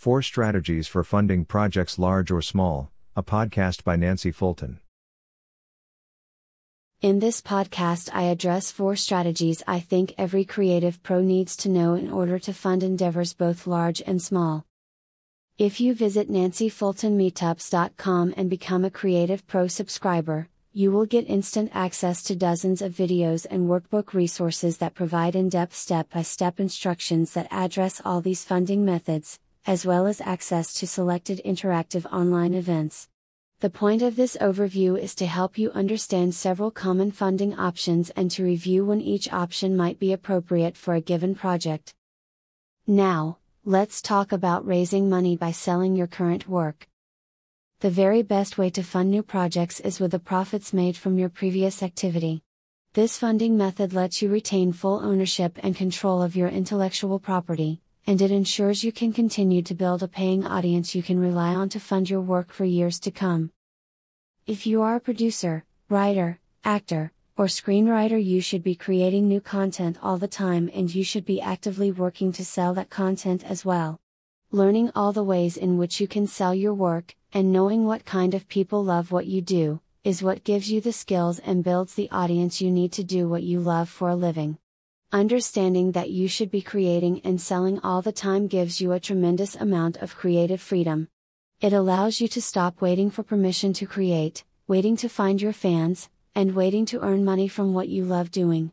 Four Strategies for Funding Projects Large or Small, a podcast by Nancy Fulton. In this podcast, I address four strategies I think every creative pro needs to know in order to fund endeavors both large and small. If you visit nancyfultonmeetups.com and become a Creative Pro subscriber, you will get instant access to dozens of videos and workbook resources that provide in depth step by step instructions that address all these funding methods, as well as access to selected interactive online events. The point of this overview is to help you understand several common funding options and to review when each option might be appropriate for a given project. Now, let's talk about raising money by selling your current work. The very best way to fund new projects is with the profits made from your previous activity. This funding method lets you retain full ownership and control of your intellectual property, and it ensures you can continue to build a paying audience you can rely on to fund your work for years to come. If you are a producer, writer, actor, or screenwriter, you should be creating new content all the time and you should be actively working to sell that content as well. Learning all the ways in which you can sell your work, and knowing what kind of people love what you do, is what gives you the skills and builds the audience you need to do what you love for a living. Understanding that you should be creating and selling all the time gives you a tremendous amount of creative freedom. It allows you to stop waiting for permission to create, waiting to find your fans, and waiting to earn money from what you love doing.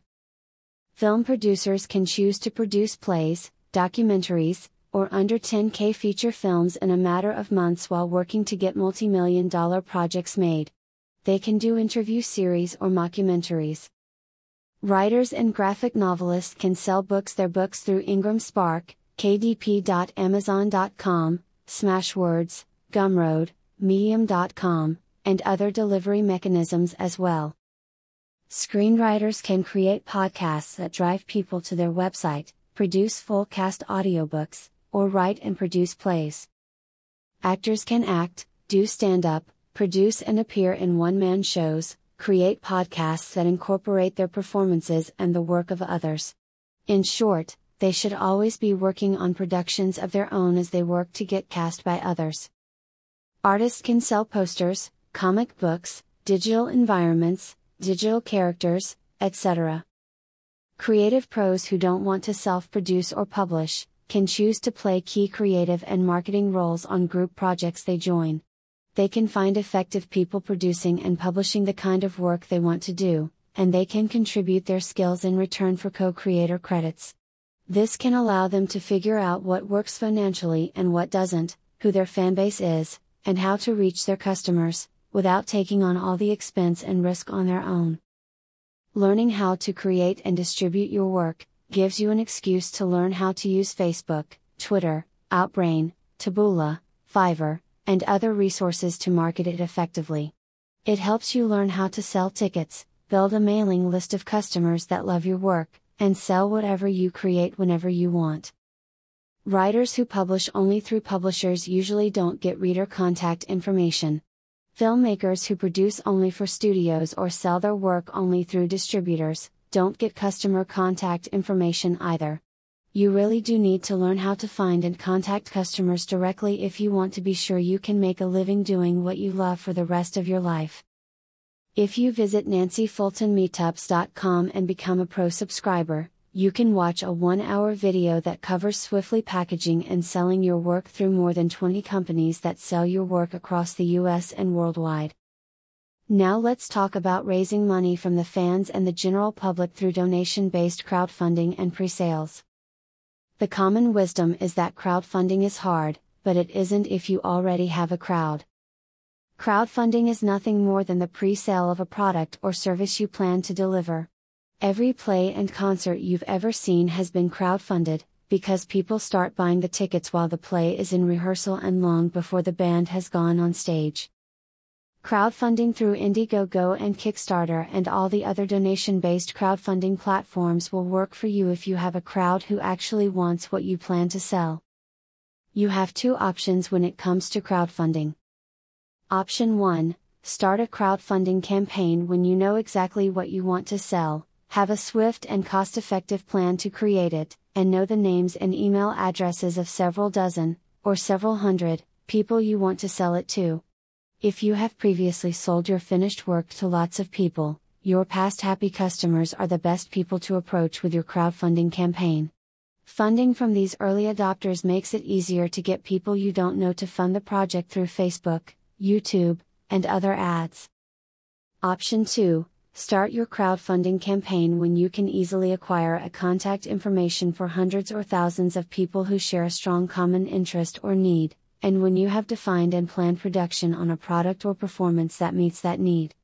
Film producers can choose to produce plays, documentaries, or under 10k feature films in a matter of months while working to get multi million dollar projects made. They can do interview series or mockumentaries. Writers and graphic novelists can sell books their books through Ingram Spark, kdp.amazon.com, Smashwords, Gumroad, Medium.com, and other delivery mechanisms as well. Screenwriters can create podcasts that drive people to their website, produce full cast audiobooks, or write and produce plays. Actors can act, do stand up, produce and appear in one man shows, create podcasts that incorporate their performances and the work of others. In short, they should always be working on productions of their own as they work to get cast by others. Artists can sell posters, comic books, digital environments, digital characters, etc. Creative pros who don't want to self produce or publish, can choose to play key creative and marketing roles on group projects they join they can find effective people producing and publishing the kind of work they want to do, and they can contribute their skills in return for co creator credits. This can allow them to figure out what works financially and what doesn't, who their fanbase is, and how to reach their customers, without taking on all the expense and risk on their own. Learning how to create and distribute your work gives you an excuse to learn how to use Facebook, Twitter, Outbrain, Taboola, Fiverr, and other resources to market it effectively. It helps you learn how to sell tickets, build a mailing list of customers that love your work, and sell whatever you create whenever you want. Writers who publish only through publishers usually don't get reader contact information. Filmmakers who produce only for studios or sell their work only through distributors, don't get customer contact information either. You really do need to learn how to find and contact customers directly if you want to be sure you can make a living doing what you love for the rest of your life. If you visit nancyfultonmeetups.com and become a pro subscriber, you can watch a one hour video that covers swiftly packaging and selling your work through more than 20 companies that sell your work across the US and worldwide. Now let's talk about raising money from the fans and the general public through donation based crowdfunding and pre sales. The common wisdom is that crowdfunding is hard, but it isn't if you already have a crowd. Crowdfunding is nothing more than the pre sale of a product or service you plan to deliver. Every play and concert you've ever seen has been crowdfunded, because people start buying the tickets while the play is in rehearsal and long before the band has gone on stage. Crowdfunding through Indiegogo and Kickstarter and all the other donation based crowdfunding platforms will work for you if you have a crowd who actually wants what you plan to sell. You have two options when it comes to crowdfunding. Option 1 Start a crowdfunding campaign when you know exactly what you want to sell, have a swift and cost effective plan to create it, and know the names and email addresses of several dozen, or several hundred, people you want to sell it to. If you have previously sold your finished work to lots of people, your past happy customers are the best people to approach with your crowdfunding campaign. Funding from these early adopters makes it easier to get people you don't know to fund the project through Facebook, YouTube, and other ads. Option 2 Start your crowdfunding campaign when you can easily acquire a contact information for hundreds or thousands of people who share a strong common interest or need, and when you have defined and planned production on a product or performance that meets that need.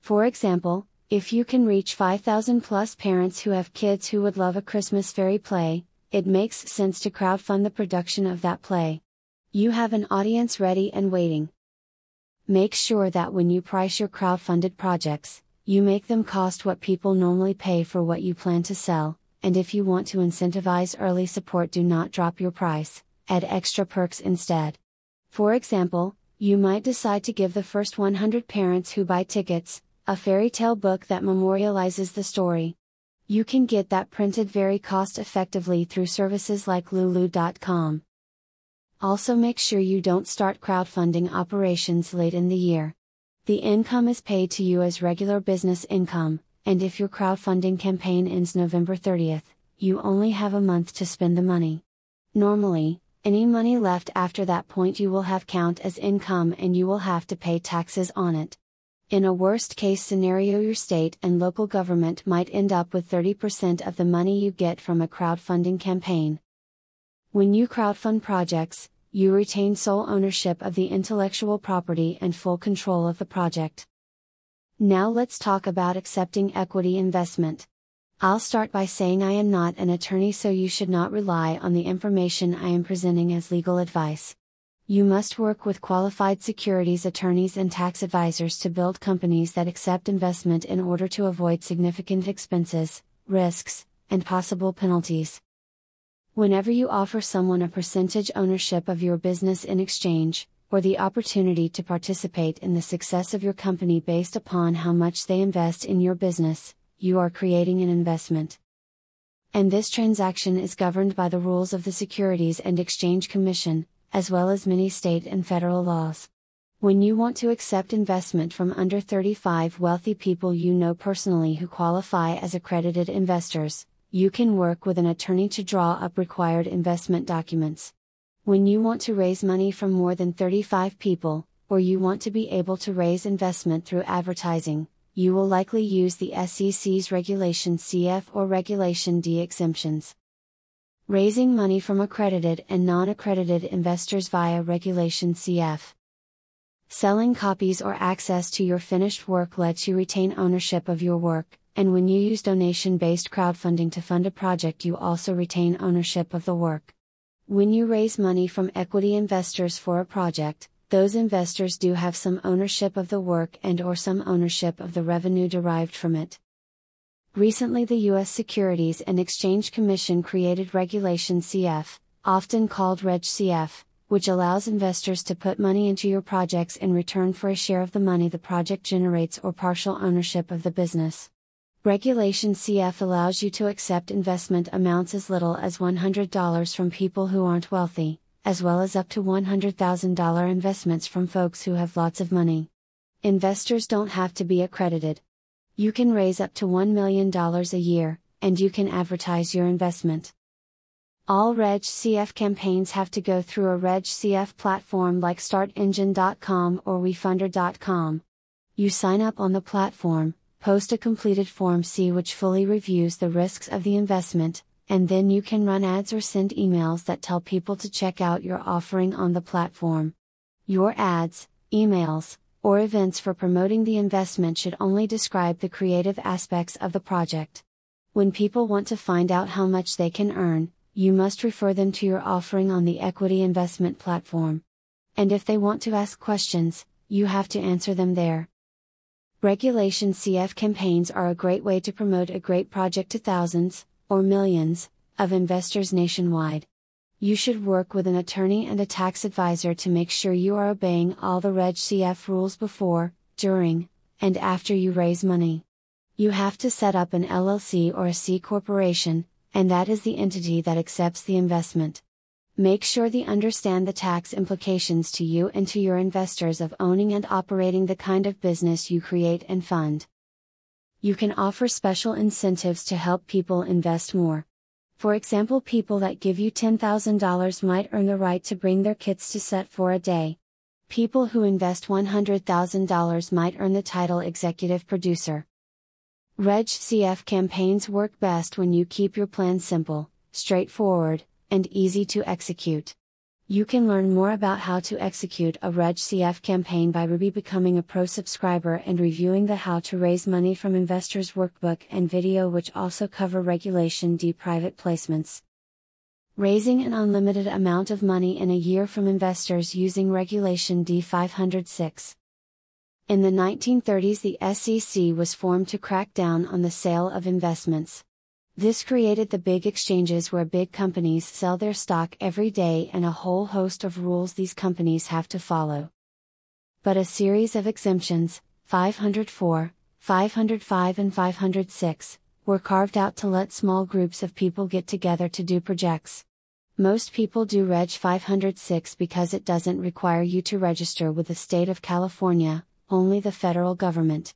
For example, if you can reach 5,000 plus parents who have kids who would love a Christmas fairy play, it makes sense to crowdfund the production of that play. You have an audience ready and waiting. Make sure that when you price your crowdfunded projects, you make them cost what people normally pay for what you plan to sell, and if you want to incentivize early support, do not drop your price, add extra perks instead. For example, you might decide to give the first 100 parents who buy tickets a fairy tale book that memorializes the story. You can get that printed very cost effectively through services like Lulu.com. Also, make sure you don't start crowdfunding operations late in the year. The income is paid to you as regular business income, and if your crowdfunding campaign ends November 30th, you only have a month to spend the money. Normally, any money left after that point you will have count as income and you will have to pay taxes on it. In a worst case scenario, your state and local government might end up with 30% of the money you get from a crowdfunding campaign. When you crowdfund projects, you retain sole ownership of the intellectual property and full control of the project. Now let's talk about accepting equity investment. I'll start by saying I am not an attorney, so you should not rely on the information I am presenting as legal advice. You must work with qualified securities attorneys and tax advisors to build companies that accept investment in order to avoid significant expenses, risks, and possible penalties. Whenever you offer someone a percentage ownership of your business in exchange, or the opportunity to participate in the success of your company based upon how much they invest in your business, you are creating an investment. And this transaction is governed by the rules of the Securities and Exchange Commission, as well as many state and federal laws. When you want to accept investment from under 35 wealthy people you know personally who qualify as accredited investors, you can work with an attorney to draw up required investment documents. When you want to raise money from more than 35 people, or you want to be able to raise investment through advertising, you will likely use the SEC's Regulation CF or Regulation D exemptions. Raising money from accredited and non accredited investors via Regulation CF. Selling copies or access to your finished work lets you retain ownership of your work, and when you use donation based crowdfunding to fund a project, you also retain ownership of the work. When you raise money from equity investors for a project, those investors do have some ownership of the work and or some ownership of the revenue derived from it. Recently the US Securities and Exchange Commission created Regulation CF, often called Reg CF, which allows investors to put money into your projects in return for a share of the money the project generates or partial ownership of the business. Regulation CF allows you to accept investment amounts as little as $100 from people who aren't wealthy, as well as up to $100,000 investments from folks who have lots of money. Investors don't have to be accredited. You can raise up to $1 million a year, and you can advertise your investment. All Reg CF campaigns have to go through a Reg CF platform like StartEngine.com or WeFunder.com. You sign up on the platform, post a completed Form C which fully reviews the risks of the investment, and then you can run ads or send emails that tell people to check out your offering on the platform. Your ads, emails, or events for promoting the investment should only describe the creative aspects of the project. When people want to find out how much they can earn, you must refer them to your offering on the equity investment platform. And if they want to ask questions, you have to answer them there. Regulation CF campaigns are a great way to promote a great project to thousands, or millions, of investors nationwide. You should work with an attorney and a tax advisor to make sure you are obeying all the Reg CF rules before, during, and after you raise money. You have to set up an LLC or a C corporation, and that is the entity that accepts the investment. Make sure they understand the tax implications to you and to your investors of owning and operating the kind of business you create and fund. You can offer special incentives to help people invest more. For example, people that give you $10,000 might earn the right to bring their kids to set for a day. People who invest $100,000 might earn the title executive producer. Reg CF campaigns work best when you keep your plan simple, straightforward, and easy to execute. You can learn more about how to execute a RegCF campaign by Ruby becoming a pro subscriber and reviewing the How to Raise Money from Investors workbook and video, which also cover Regulation D private placements. Raising an unlimited amount of money in a year from investors using Regulation D 506. In the 1930s, the SEC was formed to crack down on the sale of investments. This created the big exchanges where big companies sell their stock every day and a whole host of rules these companies have to follow. But a series of exemptions, 504, 505, and 506, were carved out to let small groups of people get together to do projects. Most people do Reg 506 because it doesn't require you to register with the state of California, only the federal government.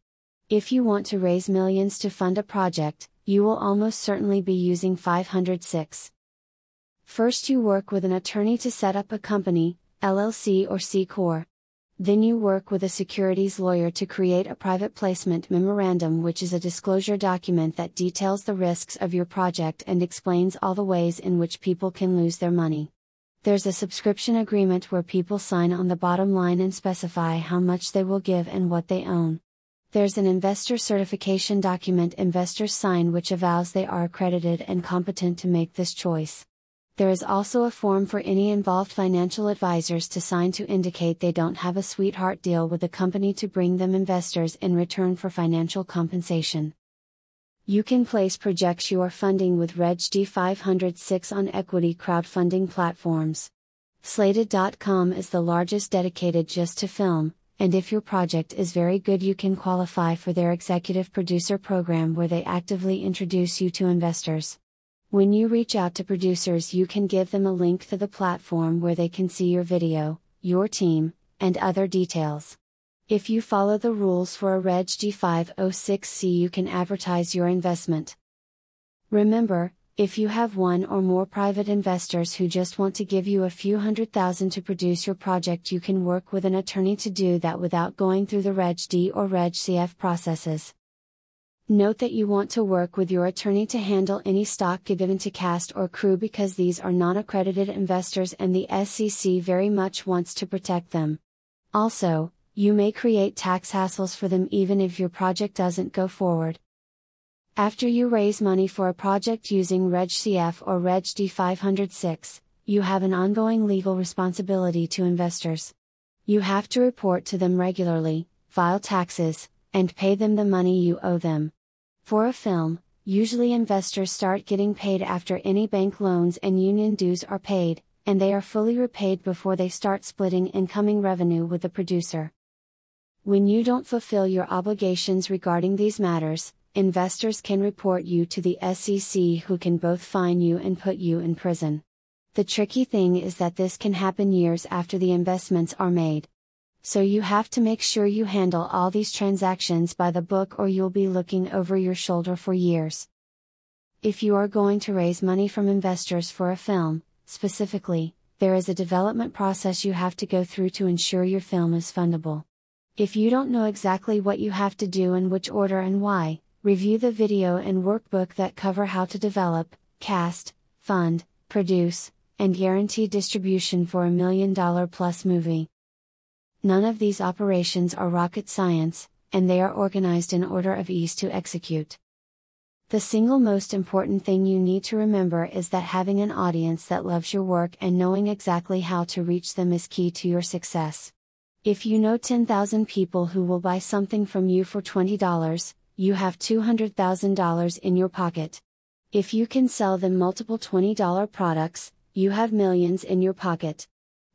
If you want to raise millions to fund a project, you will almost certainly be using 506. First, you work with an attorney to set up a company, LLC or C Corp. Then you work with a securities lawyer to create a private placement memorandum, which is a disclosure document that details the risks of your project and explains all the ways in which people can lose their money. There's a subscription agreement where people sign on the bottom line and specify how much they will give and what they own there's an investor certification document investors sign which avows they are accredited and competent to make this choice. There is also a form for any involved financial advisors to sign to indicate they don't have a sweetheart deal with the company to bring them investors in return for financial compensation. You can place projects you are funding with Reg D 506 on equity crowdfunding platforms. Slated.com is the largest dedicated just to film, and if your project is very good, you can qualify for their executive producer program where they actively introduce you to investors. When you reach out to producers, you can give them a link to the platform where they can see your video, your team, and other details. If you follow the rules for a Reg D506C, you can advertise your investment. Remember, if you have one or more private investors who just want to give you a few hundred thousand to produce your project, you can work with an attorney to do that without going through the Reg D or Reg CF processes. Note that you want to work with your attorney to handle any stock given to cast or crew because these are non accredited investors and the SEC very much wants to protect them. Also, you may create tax hassles for them even if your project doesn't go forward. After you raise money for a project using RegCF or Reg D506, you have an ongoing legal responsibility to investors. You have to report to them regularly, file taxes, and pay them the money you owe them. For a film, usually investors start getting paid after any bank loans and union dues are paid, and they are fully repaid before they start splitting incoming revenue with the producer. When you don't fulfill your obligations regarding these matters, investors can report you to the SEC who can both fine you and put you in prison. The tricky thing is that this can happen years after the investments are made. So you have to make sure you handle all these transactions by the book or you'll be looking over your shoulder for years. If you are going to raise money from investors for a film, specifically, there is a development process you have to go through to ensure your film is fundable. If you don't know exactly what you have to do in which order and why, Review the video and workbook that cover how to develop, cast, fund, produce, and guarantee distribution for a million dollar plus movie. None of these operations are rocket science, and they are organized in order of ease to execute. The single most important thing you need to remember is that having an audience that loves your work and knowing exactly how to reach them is key to your success. If you know 10,000 people who will buy something from you for $20, you have $200,000 in your pocket. If you can sell them multiple $20 products, you have millions in your pocket.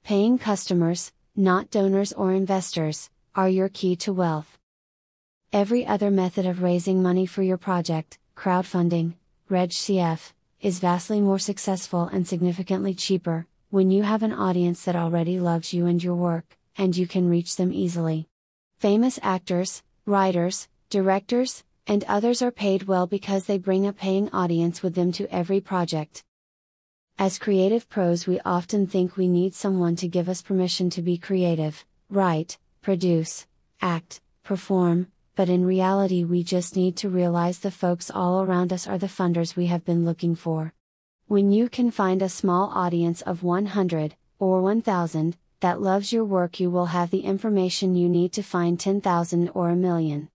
Paying customers, not donors or investors, are your key to wealth. Every other method of raising money for your project, crowdfunding, RegCF, is vastly more successful and significantly cheaper, when you have an audience that already loves you and your work, and you can reach them easily. Famous actors, writers, directors, and others are paid well because they bring a paying audience with them to every project. As creative pros, we often think we need someone to give us permission to be creative, write, produce, act, perform, but in reality, we just need to realize the folks all around us are the funders we have been looking for. When you can find a small audience of 100, or 1000, that loves your work, you will have the information you need to find 10,000 or a million.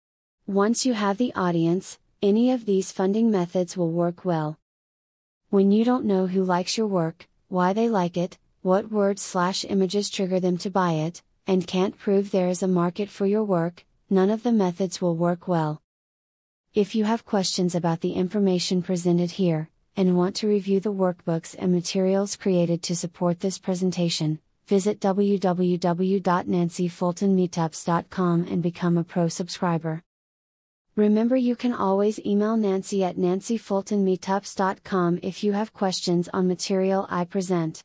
Once you have the audience, any of these funding methods will work well. When you don't know who likes your work, why they like it, what words slash images trigger them to buy it, and can't prove there is a market for your work, none of the methods will work well. If you have questions about the information presented here, and want to review the workbooks and materials created to support this presentation, visit www.nancyfultonmeetups.com and become a pro subscriber. Remember you can always email Nancy at nancyfultonmeetups.com if you have questions on material I present.